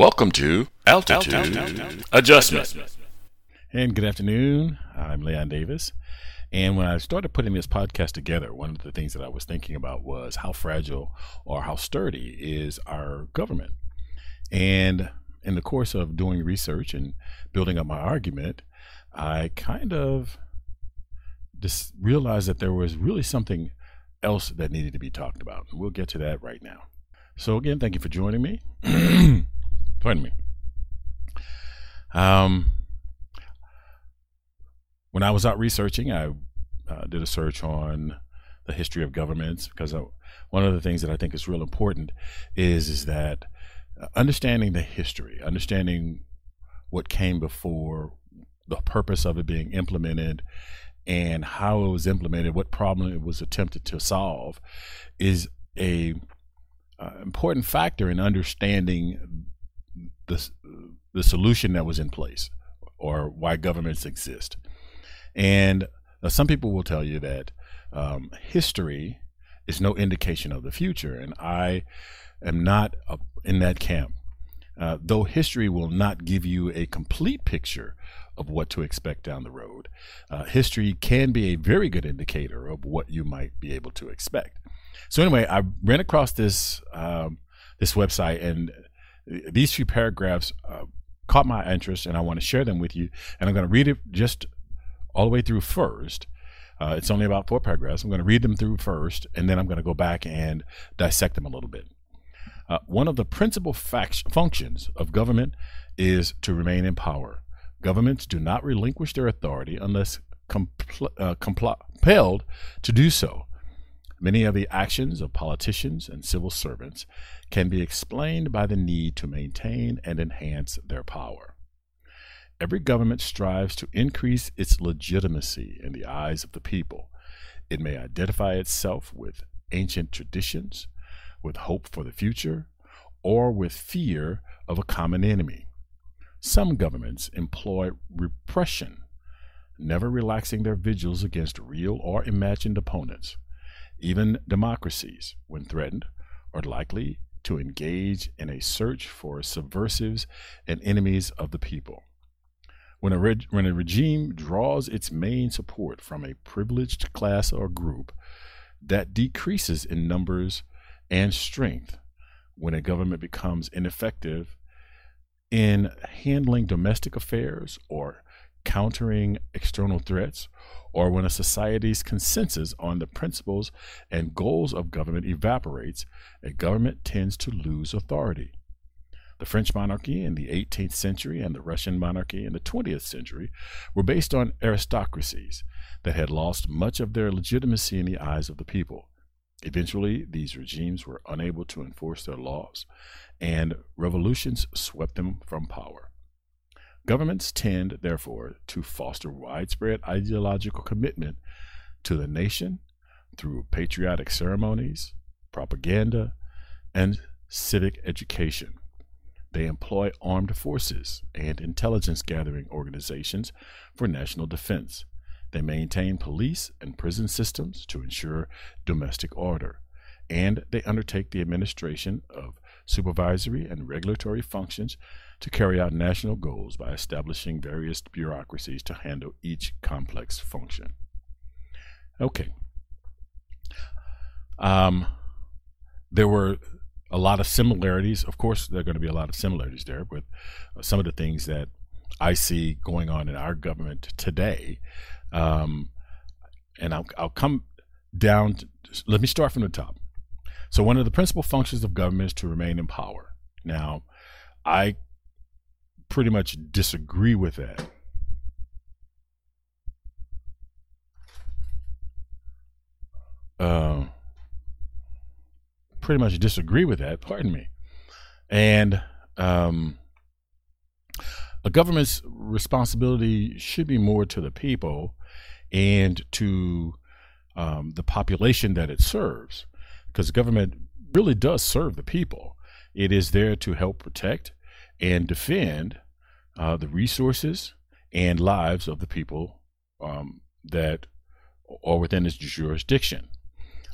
Welcome to Altitude, Altitude. Adjustment. And good afternoon. I'm Leon Davis. And when I started putting this podcast together, one of the things that I was thinking about was how fragile or how sturdy is our government. And in the course of doing research and building up my argument, I kind of just realized that there was really something else that needed to be talked about. And we'll get to that right now. So, again, thank you for joining me. Pardon me. Um, when I was out researching, I uh, did a search on the history of governments because I, one of the things that I think is real important is is that uh, understanding the history, understanding what came before, the purpose of it being implemented, and how it was implemented, what problem it was attempted to solve, is a uh, important factor in understanding the, the solution that was in place or why governments exist. And uh, some people will tell you that um, history is no indication of the future. And I am not uh, in that camp. Uh, though history will not give you a complete picture of what to expect down the road, uh, history can be a very good indicator of what you might be able to expect. So anyway, I ran across this um, this website, and these few paragraphs uh, caught my interest, and I want to share them with you. And I'm going to read it just all the way through first. Uh, it's only about four paragraphs. I'm going to read them through first, and then I'm going to go back and dissect them a little bit. Uh, one of the principal fact- functions of government is to remain in power. Governments do not relinquish their authority unless compl- uh, compelled to do so. Many of the actions of politicians and civil servants can be explained by the need to maintain and enhance their power. Every government strives to increase its legitimacy in the eyes of the people. It may identify itself with ancient traditions, with hope for the future, or with fear of a common enemy. Some governments employ repression, never relaxing their vigils against real or imagined opponents. Even democracies, when threatened, are likely to engage in a search for subversives and enemies of the people. When a, reg- when a regime draws its main support from a privileged class or group, that decreases in numbers and strength when a government becomes ineffective in handling domestic affairs or countering external threats or when a society's consensus on the principles and goals of government evaporates, a government tends to lose authority. The French monarchy in the 18th century and the Russian monarchy in the 20th century were based on aristocracies that had lost much of their legitimacy in the eyes of the people. Eventually, these regimes were unable to enforce their laws, and revolutions swept them from power. Governments tend, therefore, to foster widespread ideological commitment to the nation through patriotic ceremonies, propaganda, and civic education. They employ armed forces and intelligence gathering organizations for national defense. They maintain police and prison systems to ensure domestic order. And they undertake the administration of supervisory and regulatory functions to carry out national goals by establishing various bureaucracies to handle each complex function. Okay. Um, there were a lot of similarities. Of course, there are going to be a lot of similarities there with some of the things that I see going on in our government today. Um, and I'll, I'll come down. To, let me start from the top. So, one of the principal functions of government is to remain in power. Now, I pretty much disagree with that. Uh, pretty much disagree with that. Pardon me. And um, a government's responsibility should be more to the people and to um, the population that it serves, because government really does serve the people. It is there to help protect and defend uh, the resources and lives of the people um, that are within its jurisdiction.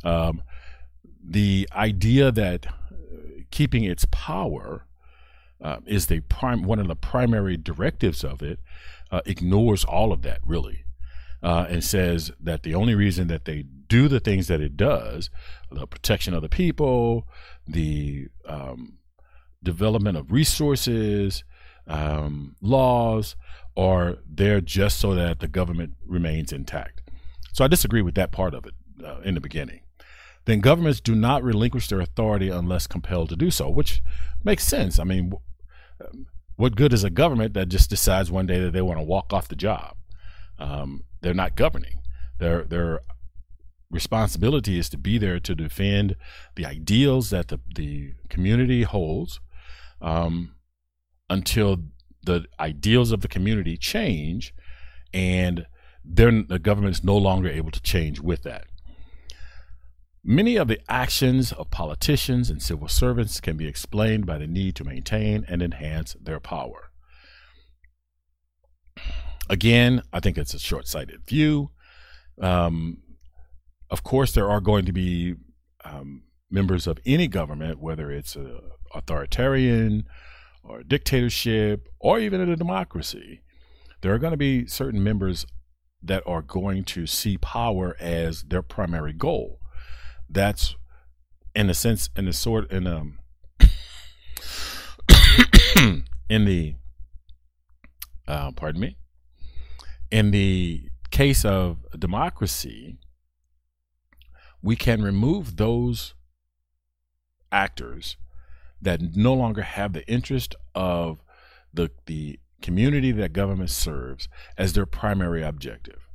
Um, the idea that uh, keeping its power uh, is the prime one of the primary directives of it uh, ignores all of that really uh, and says that the only reason that they do the things that it does the protection of the people the um, development of resources um, laws are there just so that the government remains intact so i disagree with that part of it uh, in the beginning then governments do not relinquish their authority unless compelled to do so, which makes sense. I mean, what good is a government that just decides one day that they want to walk off the job? Um, they're not governing. Their their responsibility is to be there to defend the ideals that the the community holds um, until the ideals of the community change, and then the government is no longer able to change with that. Many of the actions of politicians and civil servants can be explained by the need to maintain and enhance their power. Again, I think it's a short sighted view. Um, of course, there are going to be um, members of any government, whether it's an authoritarian or a dictatorship or even in a democracy, there are going to be certain members that are going to see power as their primary goal. That's in a sense in the sort in um in the uh, pardon me in the case of democracy we can remove those actors that no longer have the interest of the the community that government serves as their primary objective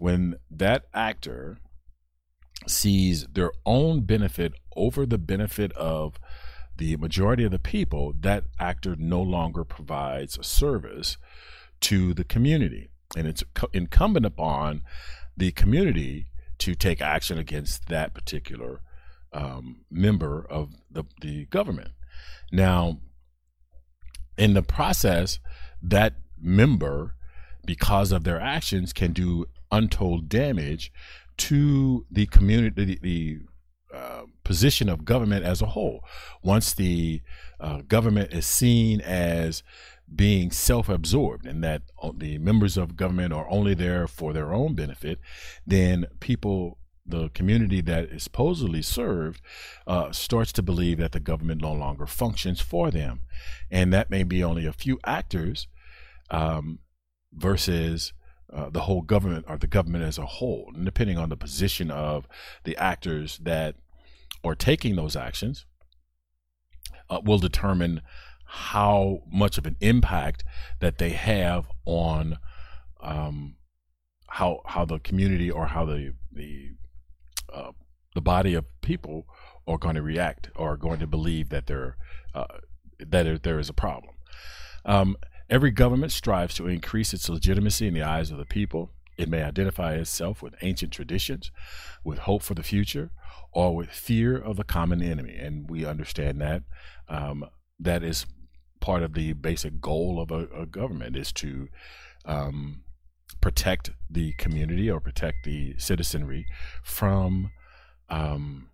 when that actor sees their own benefit over the benefit of the majority of the people, that actor no longer provides a service to the community. And it's incumbent upon the community to take action against that particular um, member of the, the government. Now, in the process, that member, because of their actions, can do untold damage to the community, the, uh, position of government as a whole. Once the uh, government is seen as being self-absorbed and that the members of government are only there for their own benefit, then people the community that is supposedly served uh, starts to believe that the government no longer functions for them. And that may be only a few actors um, versus uh, the whole government or the government as a whole, and depending on the position of the actors that are taking those actions, uh, will determine how much of an impact that they have on um, how how the community or how the the uh, the body of people are going to react or are going to believe that there uh, that there is a problem. Um, Every government strives to increase its legitimacy in the eyes of the people. It may identify itself with ancient traditions, with hope for the future, or with fear of the common enemy. And we understand that um, that is part of the basic goal of a, a government is to um, protect the community or protect the citizenry from um,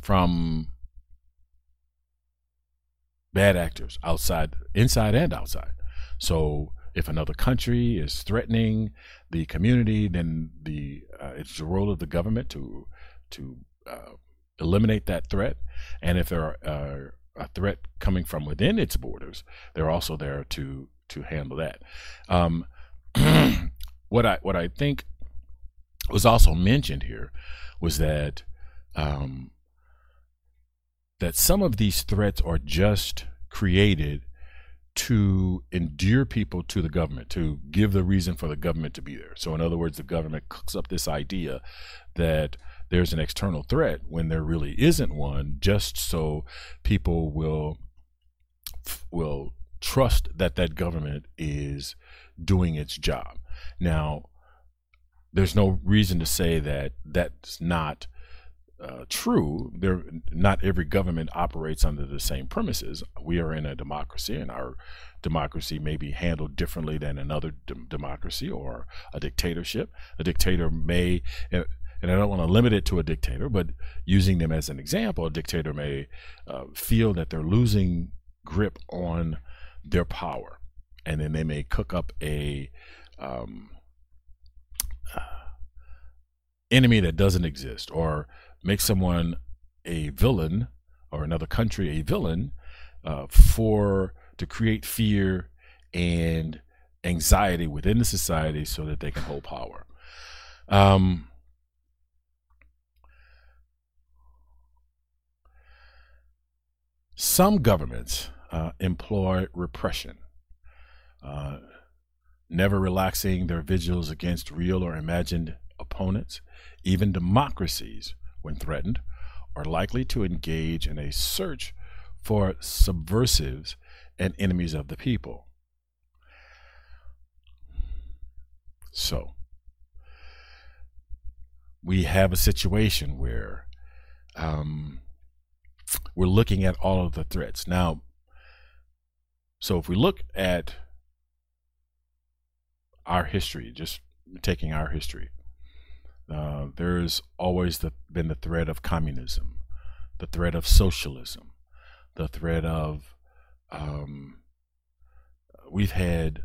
from bad actors outside, inside and outside. So if another country is threatening the community, then the uh, it's the role of the government to to uh, eliminate that threat. And if there are uh, a threat coming from within its borders, they're also there to to handle that. Um, what I what I think was also mentioned here was that um, that some of these threats are just created to endear people to the government, to give the reason for the government to be there. So, in other words, the government cooks up this idea that there's an external threat when there really isn't one, just so people will will trust that that government is doing its job. Now, there's no reason to say that that's not uh, true. There, not every government operates under the same premises. We are in a democracy, and our democracy may be handled differently than another democracy or a dictatorship. A dictator may, and, and I don't want to limit it to a dictator, but using them as an example, a dictator may uh, feel that they're losing grip on their power, and then they may cook up a um, uh, enemy that doesn't exist, or make someone a villain, or another country a villain, uh, for to create fear and anxiety within the society so that they can hold power. Um, some governments uh, employ repression, uh, never relaxing their vigils against real or imagined opponents. Even democracies, when threatened, are likely to engage in a search for subversives and enemies of the people. So, we have a situation where um, we're looking at all of the threats. Now, so if we look at our history, just taking our history, uh, there's always the, been the threat of communism, the threat of socialism, the threat of um, we've had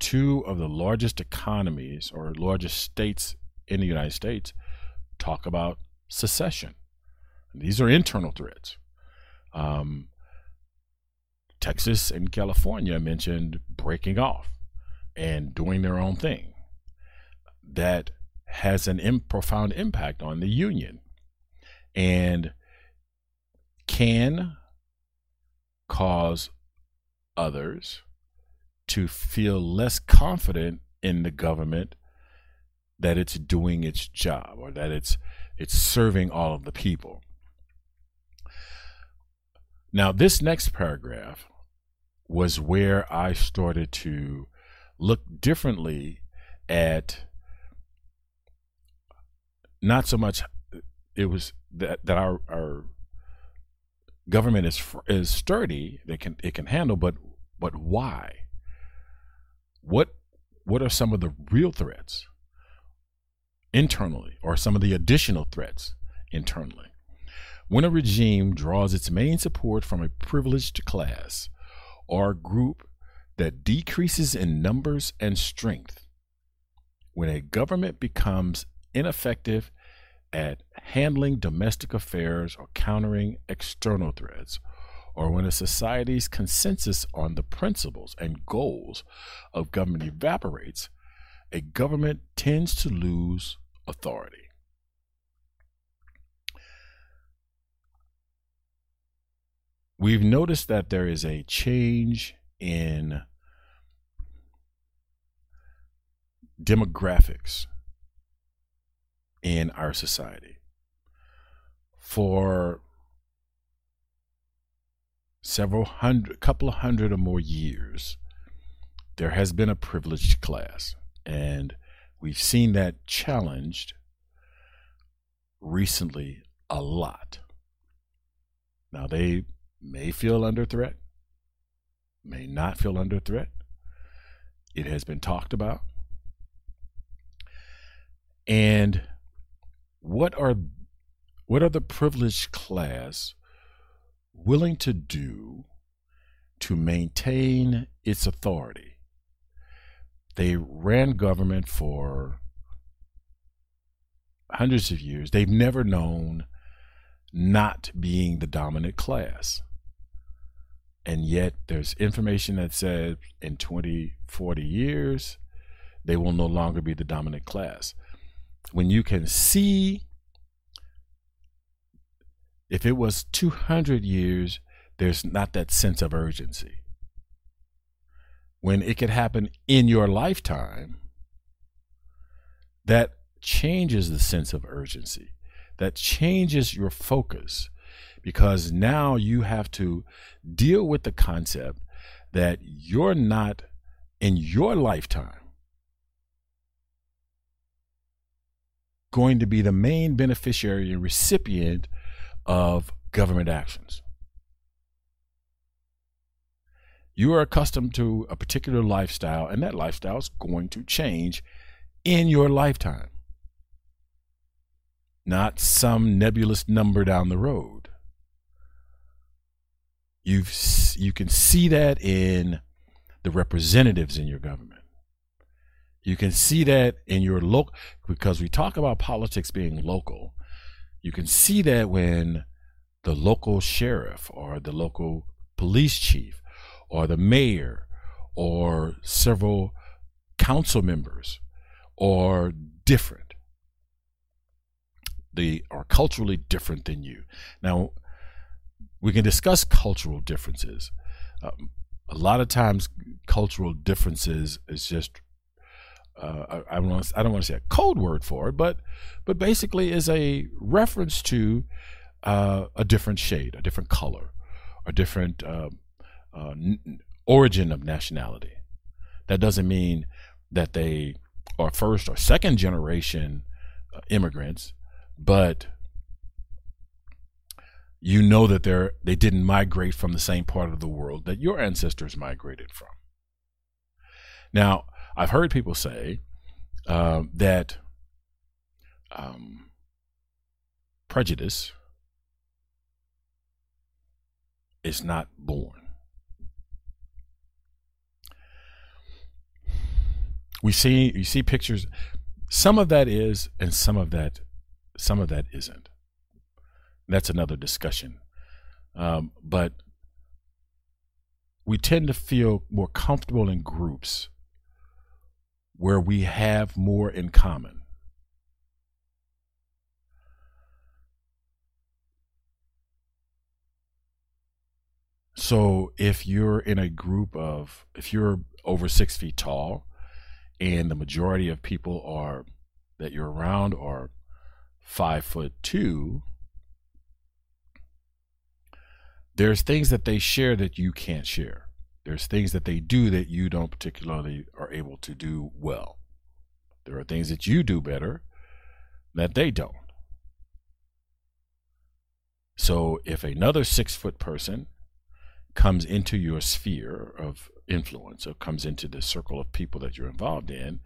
two of the largest economies or largest states in the United States talk about secession. These are internal threats. Um, Texas and California mentioned breaking off and doing their own thing. That has an Im- profound impact on the union and can cause others to feel less confident in the government that it's doing its job or that it's it's serving all of the people. Now, this next paragraph was where I started to look differently at not so much uh, it was that that our our government is is sturdy that can it can handle but but why? What what are some of the real threats internally or some of the additional threats internally? When a regime draws its main support from a privileged class or group that decreases in numbers and strength when a government becomes ineffective at handling domestic affairs or countering external threats, or when a society's consensus on the principles and goals of government evaporates, a government tends to lose authority. We've noticed that there is a change in demographics in our society. For several hundred, couple of hundred or more years, there has been a privileged class, and we've seen that challenged recently a lot. Now, they may feel under threat, may not feel under threat. It has been talked about. And what are what are the privileged class willing to do to maintain its authority? They ran government for hundreds of years. They've never known not being the dominant class. And yet, there's information that said in 20, 40 years, they will no longer be the dominant class when you can see if it was 200 years, there's not that sense of urgency. When it could happen in your lifetime, that changes the sense of urgency. That changes your focus because now you have to deal with the concept that you're not in your lifetime going to be the main beneficiary and recipient of government actions. You are accustomed to a particular lifestyle, and that lifestyle is going to change in your lifetime, not some nebulous number down the road. You've you can see that in the representatives in your government. You can see that in your local because we talk about politics being local. You can see that when the local sheriff or the local police chief or the mayor or several council members are different. They are culturally different than you. Now, we can discuss cultural differences. Um, a lot of times, cultural differences is just uh, I, I, don't want to say a code word for it, but but basically is a reference to uh, a different shade, a different color, a different uh, uh n- origin of nationality. That doesn't mean that they are first or second generation uh, immigrants, but you know that they're they didn't migrate from the same part of the world that your ancestors migrated from. Now, I've heard people say uh, that um, prejudice is not born. We see you see pictures. Some of that is, and some of that, some of that isn't. That's another discussion. Um, but we tend to feel more comfortable in groups where we have more in common. So if you're in a group of, if you're over six feet tall and the majority of people are that you're around are five foot two, there's things that they share that you can't share. There's things that they do that you don't particularly are able to do well. There are things that you do better that they don't. So if another six foot person comes into your sphere of influence or comes into the circle of people that you're involved in,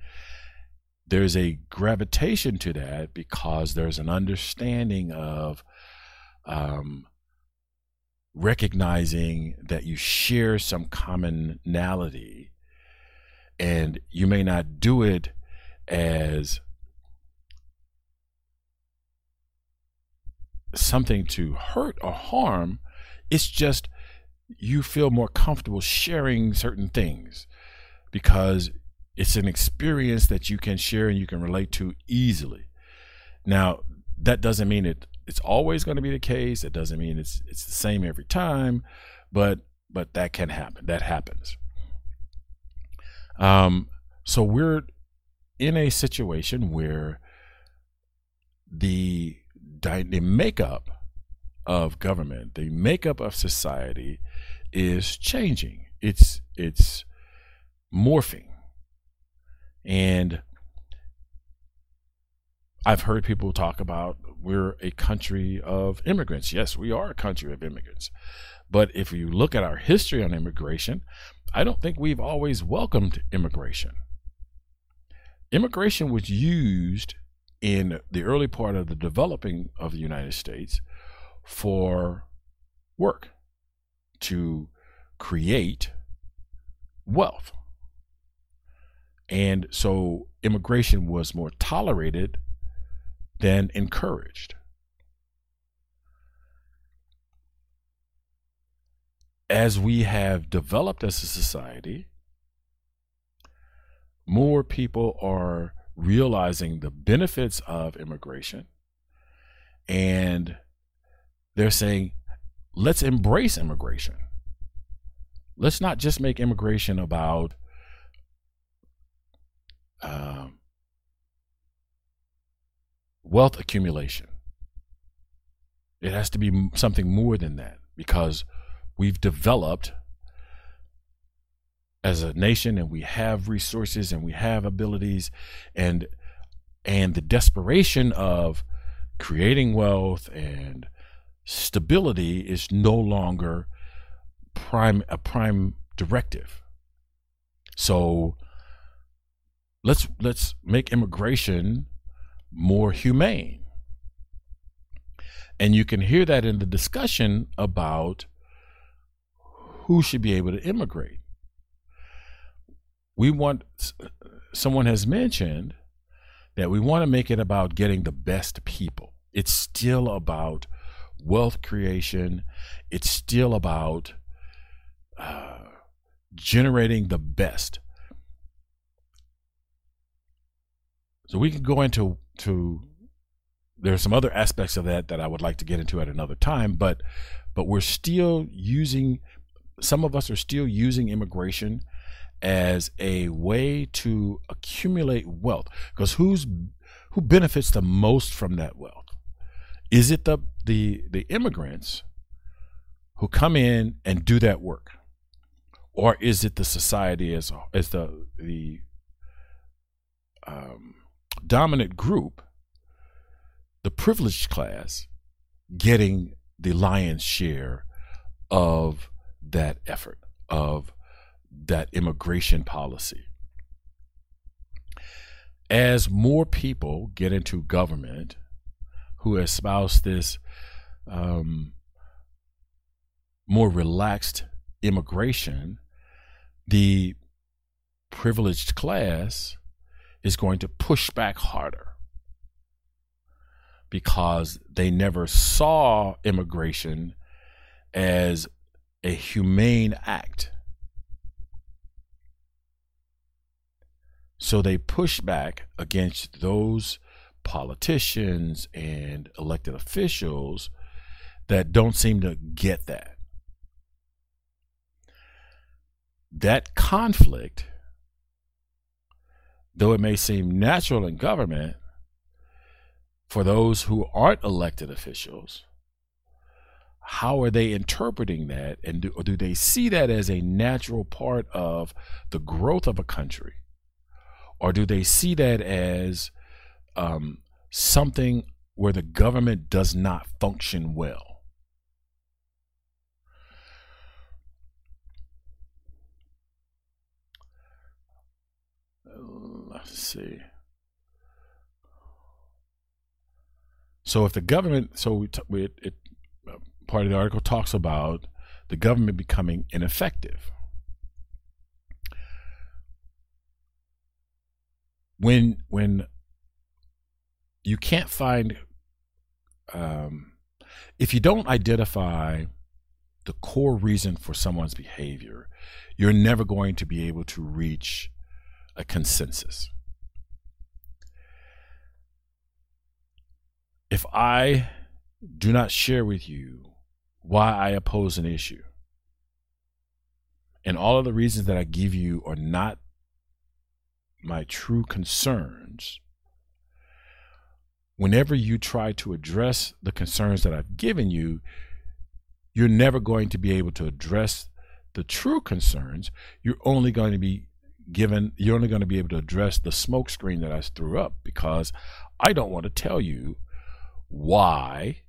there's a gravitation to that because there's an understanding of um, recognizing that you share some commonality and you may not do it as something to hurt or harm it's just you feel more comfortable sharing certain things because it's an experience that you can share and you can relate to easily. Now that doesn't mean it it's always going to be the case. It doesn't mean it's it's the same every time, but but that can happen. That happens. Um, so we're in a situation where the the makeup of government, the makeup of society, is changing. It's it's morphing, and I've heard people talk about we're a country of immigrants. Yes, we are a country of immigrants. But if you look at our history on immigration, I don't think we've always welcomed immigration. Immigration was used in the early part of the developing of the United States for work to create wealth. And so immigration was more tolerated than encouraged. As we have developed as a society, more people are realizing the benefits of immigration and they're saying, let's embrace immigration. Let's not just make immigration about um, wealth accumulation. It has to be something more than that because we've developed as a nation and we have resources and we have abilities and and the desperation of creating wealth and stability is no longer prime a prime directive. So let's let's make immigration more humane. And you can hear that in the discussion about who should be able to immigrate. We want, someone has mentioned that we want to make it about getting the best people. It's still about wealth creation, it's still about uh, generating the best. So we can go into to there are some other aspects of that that I would like to get into at another time, but but we're still using some of us are still using immigration as a way to accumulate wealth. Because who's who benefits the most from that wealth? Is it the the the immigrants who come in and do that work? Or is it the society as as the the um, dominant group the privileged class getting the lion's share of that effort, of that immigration policy. As more people get into government who espouse this um, more relaxed immigration, the privileged class is going to push back harder because they never saw immigration as a humane act. So they push back against those politicians and elected officials that don't seem to get that. That conflict, though it may seem natural in government, for those who aren't elected officials, how are they interpreting that? And do, do they see that as a natural part of the growth of a country? Or do they see that as um, something where the government does not function well? Let's see. So if the government, so we, t- we it, uh, part of the article talks about the government becoming ineffective. When when you can't find, um, if you don't identify the core reason for someone's behavior, you're never going to be able to reach a consensus. if I do not share with you why I oppose an issue, and all of the reasons that I give you are not my true concerns, whenever you try to address the concerns that I've given you, you're never going to be able to address the true concerns. You're only going to be given, you're only going to be able to address the smokescreen that I threw up because I don't want to tell you why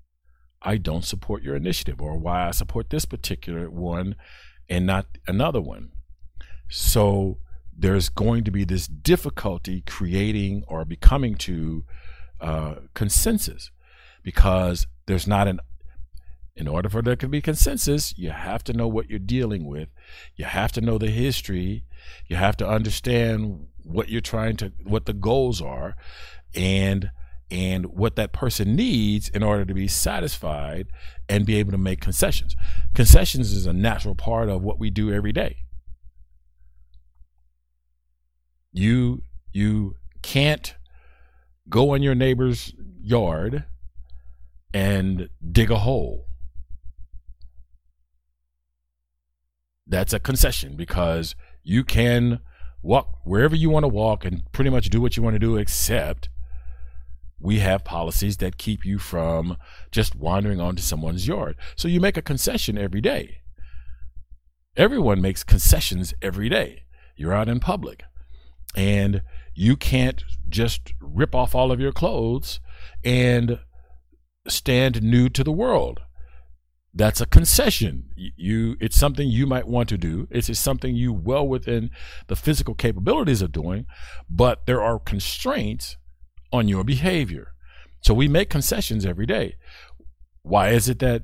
I don't support your initiative or why I support this particular one and not another one. So there's going to be this difficulty creating or becoming to uh, consensus because there's not an in order for there to be consensus, you have to know what you're dealing with. You have to know the history. You have to understand what you're trying to, what the goals are. And and what that person needs in order to be satisfied and be able to make concessions. Concessions is a natural part of what we do every day. You you can't go in your neighbor's yard and dig a hole. That's a concession because you can walk wherever you want to walk and pretty much do what you want to do except we have policies that keep you from just wandering onto someone's yard. So you make a concession every day. Everyone makes concessions every day. You're out in public and you can't just rip off all of your clothes and stand nude to the world. That's a concession. You, it's something you might want to do. It's something you well within the physical capabilities of doing, but there are constraints on your behavior. So we make concessions every day. Why is it that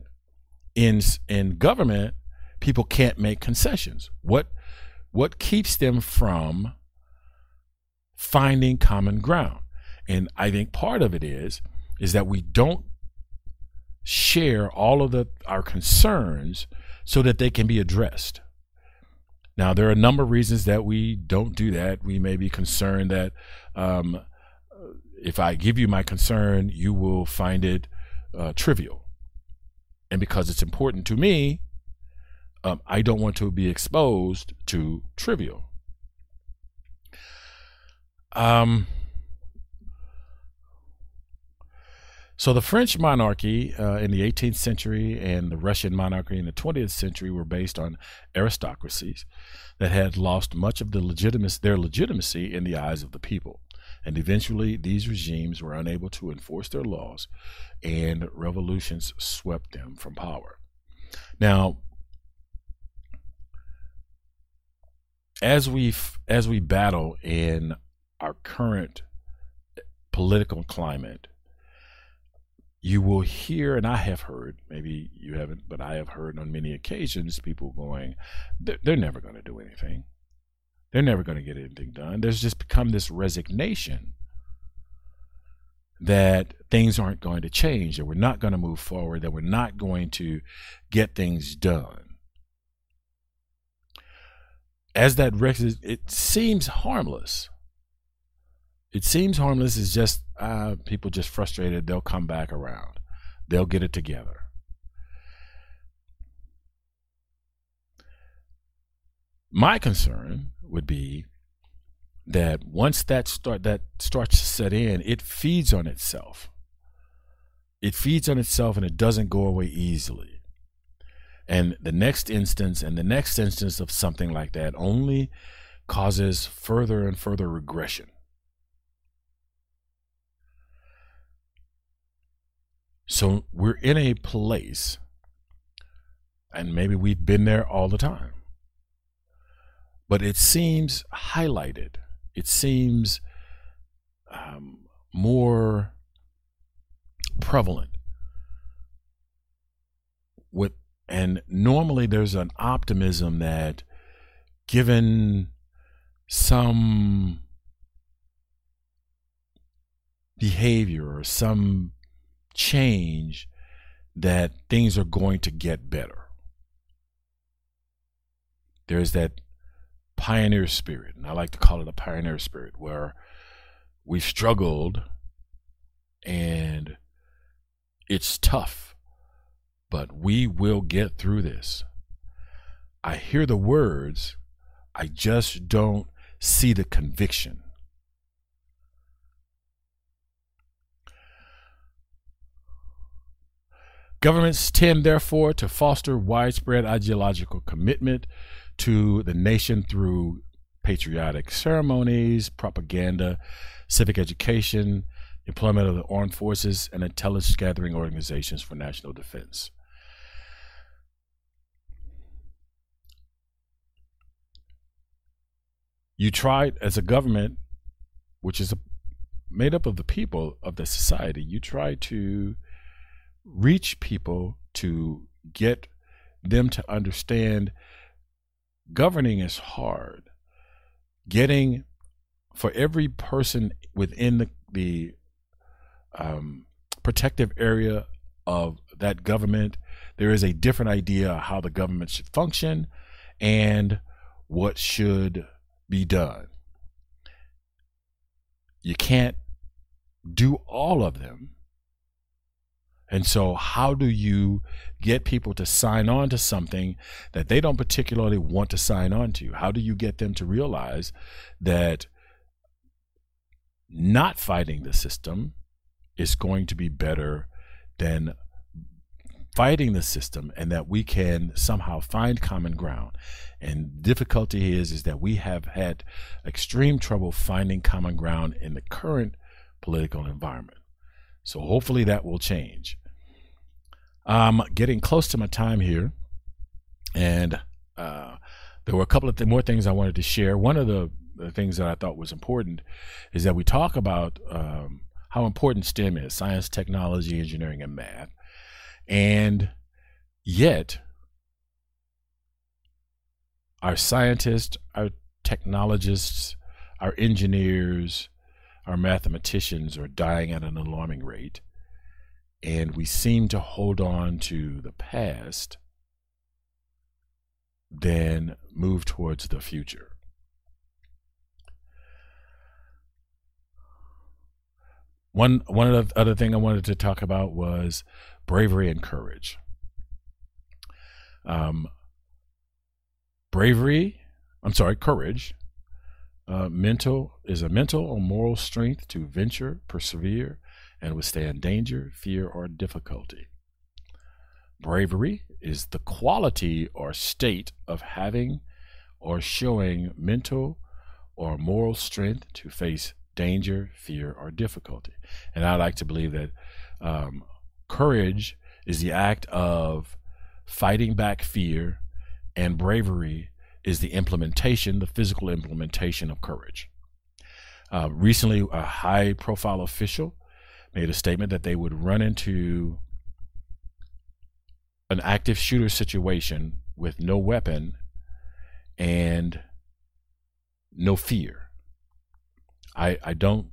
in in government people can't make concessions? What what keeps them from finding common ground? And I think part of it is is that we don't share all of the our concerns so that they can be addressed. Now, there are a number of reasons that we don't do that. We may be concerned that um, if I give you my concern, you will find it uh, trivial. And because it's important to me, um, I don't want to be exposed to trivial. Um, so the French monarchy uh, in the 18th century and the Russian monarchy in the 20th century were based on aristocracies that had lost much of the legitimacy, their legitimacy in the eyes of the people. And eventually, these regimes were unable to enforce their laws, and revolutions swept them from power. Now, as we as we battle in our current political climate, you will hear, and I have heard, maybe you haven't, but I have heard on many occasions people going, they're, they're never going to do anything. They're never going to get anything done. There's just become this resignation that things aren't going to change, that we're not going to move forward, that we're not going to get things done. As that it seems harmless. It seems harmless. It's just uh, people just frustrated. They'll come back around. They'll get it together. My concern would be that once that start that starts to set in, it feeds on itself. It feeds on itself and it doesn't go away easily. And the next instance and the next instance of something like that only causes further and further regression. So we're in a place, and maybe we've been there all the time, but it seems highlighted. It seems um, more prevalent. With and normally there's an optimism that given some behavior or some change that things are going to get better there's that pioneer spirit, and I like to call it a pioneer spirit, where we've struggled and it's tough, but we will get through this. I hear the words, I just don't see the conviction. Governments tend, therefore, to foster widespread ideological commitment to the nation through patriotic ceremonies, propaganda, civic education, employment of the armed forces, and intelligence gathering organizations for national defense. You try, as a government, which is a, made up of the people of the society, you try to reach people to get them to understand governing is hard. Getting for every person within the, the um, protective area of that government, there is a different idea of how the government should function and what should be done. You can't do all of them and so, how do you get people to sign on to something that they don't particularly want to sign on to? How do you get them to realize that not fighting the system is going to be better than fighting the system and that we can somehow find common ground and difficulty is is that we have had extreme trouble finding common ground in the current political environment so hopefully that will change. I'm getting close to my time here, and uh, there were a couple of th- more things I wanted to share. One of the, the, things that I thought was important is that we talk about um, how important STEM is science, technology, engineering, and math. And yet, our scientists, our technologists, our engineers, our mathematicians are dying at an alarming rate. And we seem to hold on to the past then move towards the future. One one other thing I wanted to talk about was bravery and courage. Um, bravery, I'm sorry, courage. Uh, mental is a mental or moral strength to venture, persevere, and withstand danger, fear, or difficulty. Bravery is the quality or state of having or showing mental or moral strength to face danger, fear, or difficulty. And I like to believe that um, courage is the act of fighting back fear, and bravery is the implementation, the physical implementation of courage. Uh, recently, a high profile official made a statement that they would run into an active shooter situation with no weapon and no fear. I, I don't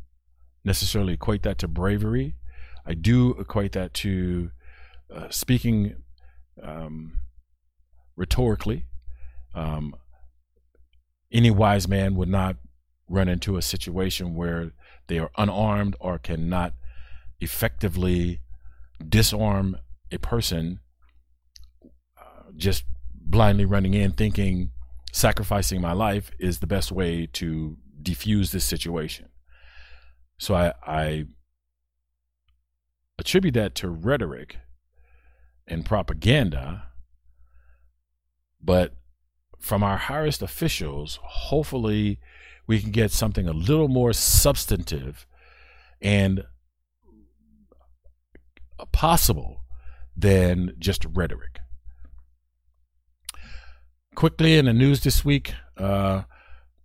necessarily equate that to bravery. I do equate that to uh, speaking um, rhetorically. Um, any wise man would not run into a situation where they are unarmed or cannot effectively disarm a person uh, just blindly running in thinking sacrificing my life is the best way to defuse this situation. So I, I attribute that to rhetoric and propaganda, but from our highest officials, hopefully we can get something a little more substantive and possible than just rhetoric. Quickly in the news this week, uh,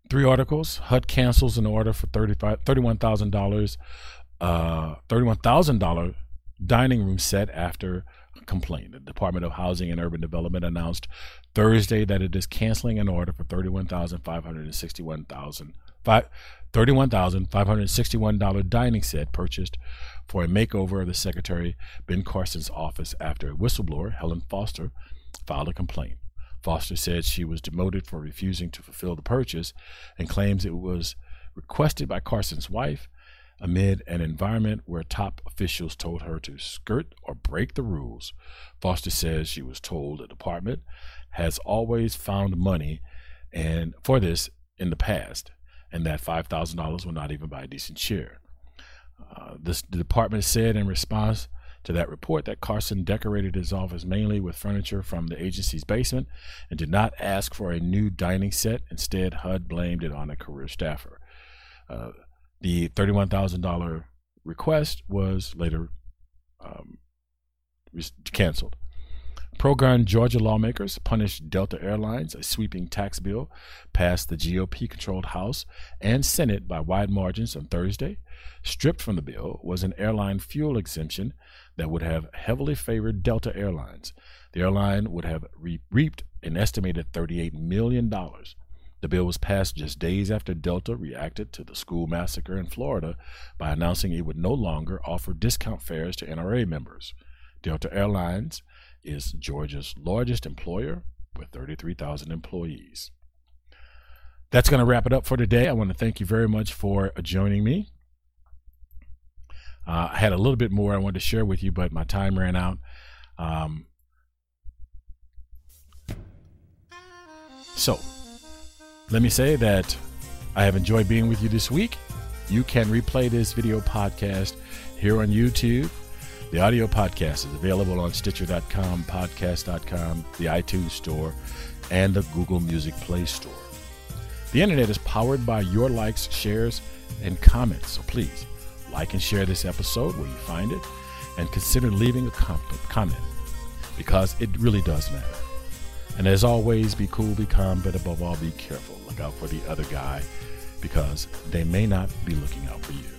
three articles. HUD cancels an order for $31,000 uh, $31,000 dining room set after complaint. The Department of Housing and Urban Development announced Thursday that it is canceling an order for $31,561,000 $31,561 dining set purchased for a makeover of the Secretary Ben Carson's office after a whistleblower, Helen Foster, filed a complaint. Foster said she was demoted for refusing to fulfill the purchase and claims it was requested by Carson's wife amid an environment where top officials told her to skirt or break the rules. Foster says she was told the department has always found money and for this in the past and that $5,000 will not even buy a decent chair. Uh, this, the department said in response to that report that Carson decorated his office mainly with furniture from the agency's basement and did not ask for a new dining set. Instead, HUD blamed it on a career staffer. Uh, the $31,000 request was later um, canceled. Pro gun Georgia lawmakers punished Delta Airlines. A sweeping tax bill passed the GOP controlled House and Senate by wide margins on Thursday. Stripped from the bill was an airline fuel exemption that would have heavily favored Delta Airlines. The airline would have re- reaped an estimated $38 million. The bill was passed just days after Delta reacted to the school massacre in Florida by announcing it would no longer offer discount fares to NRA members. Delta Airlines is Georgia's largest employer with 33,000 employees. That's going to wrap it up for today. I want to thank you very much for joining me. Uh, I had a little bit more I wanted to share with you, but my time ran out. Um, so, let me say that I have enjoyed being with you this week. You can replay this video podcast here on YouTube the audio podcast is available on Stitcher.com, Podcast.com, the iTunes Store, and the Google Music Play Store. The internet is powered by your likes, shares, and comments. So please like and share this episode where you find it, and consider leaving a comment because it really does matter. And as always, be cool, be calm, but above all, be careful. Look out for the other guy because they may not be looking out for you.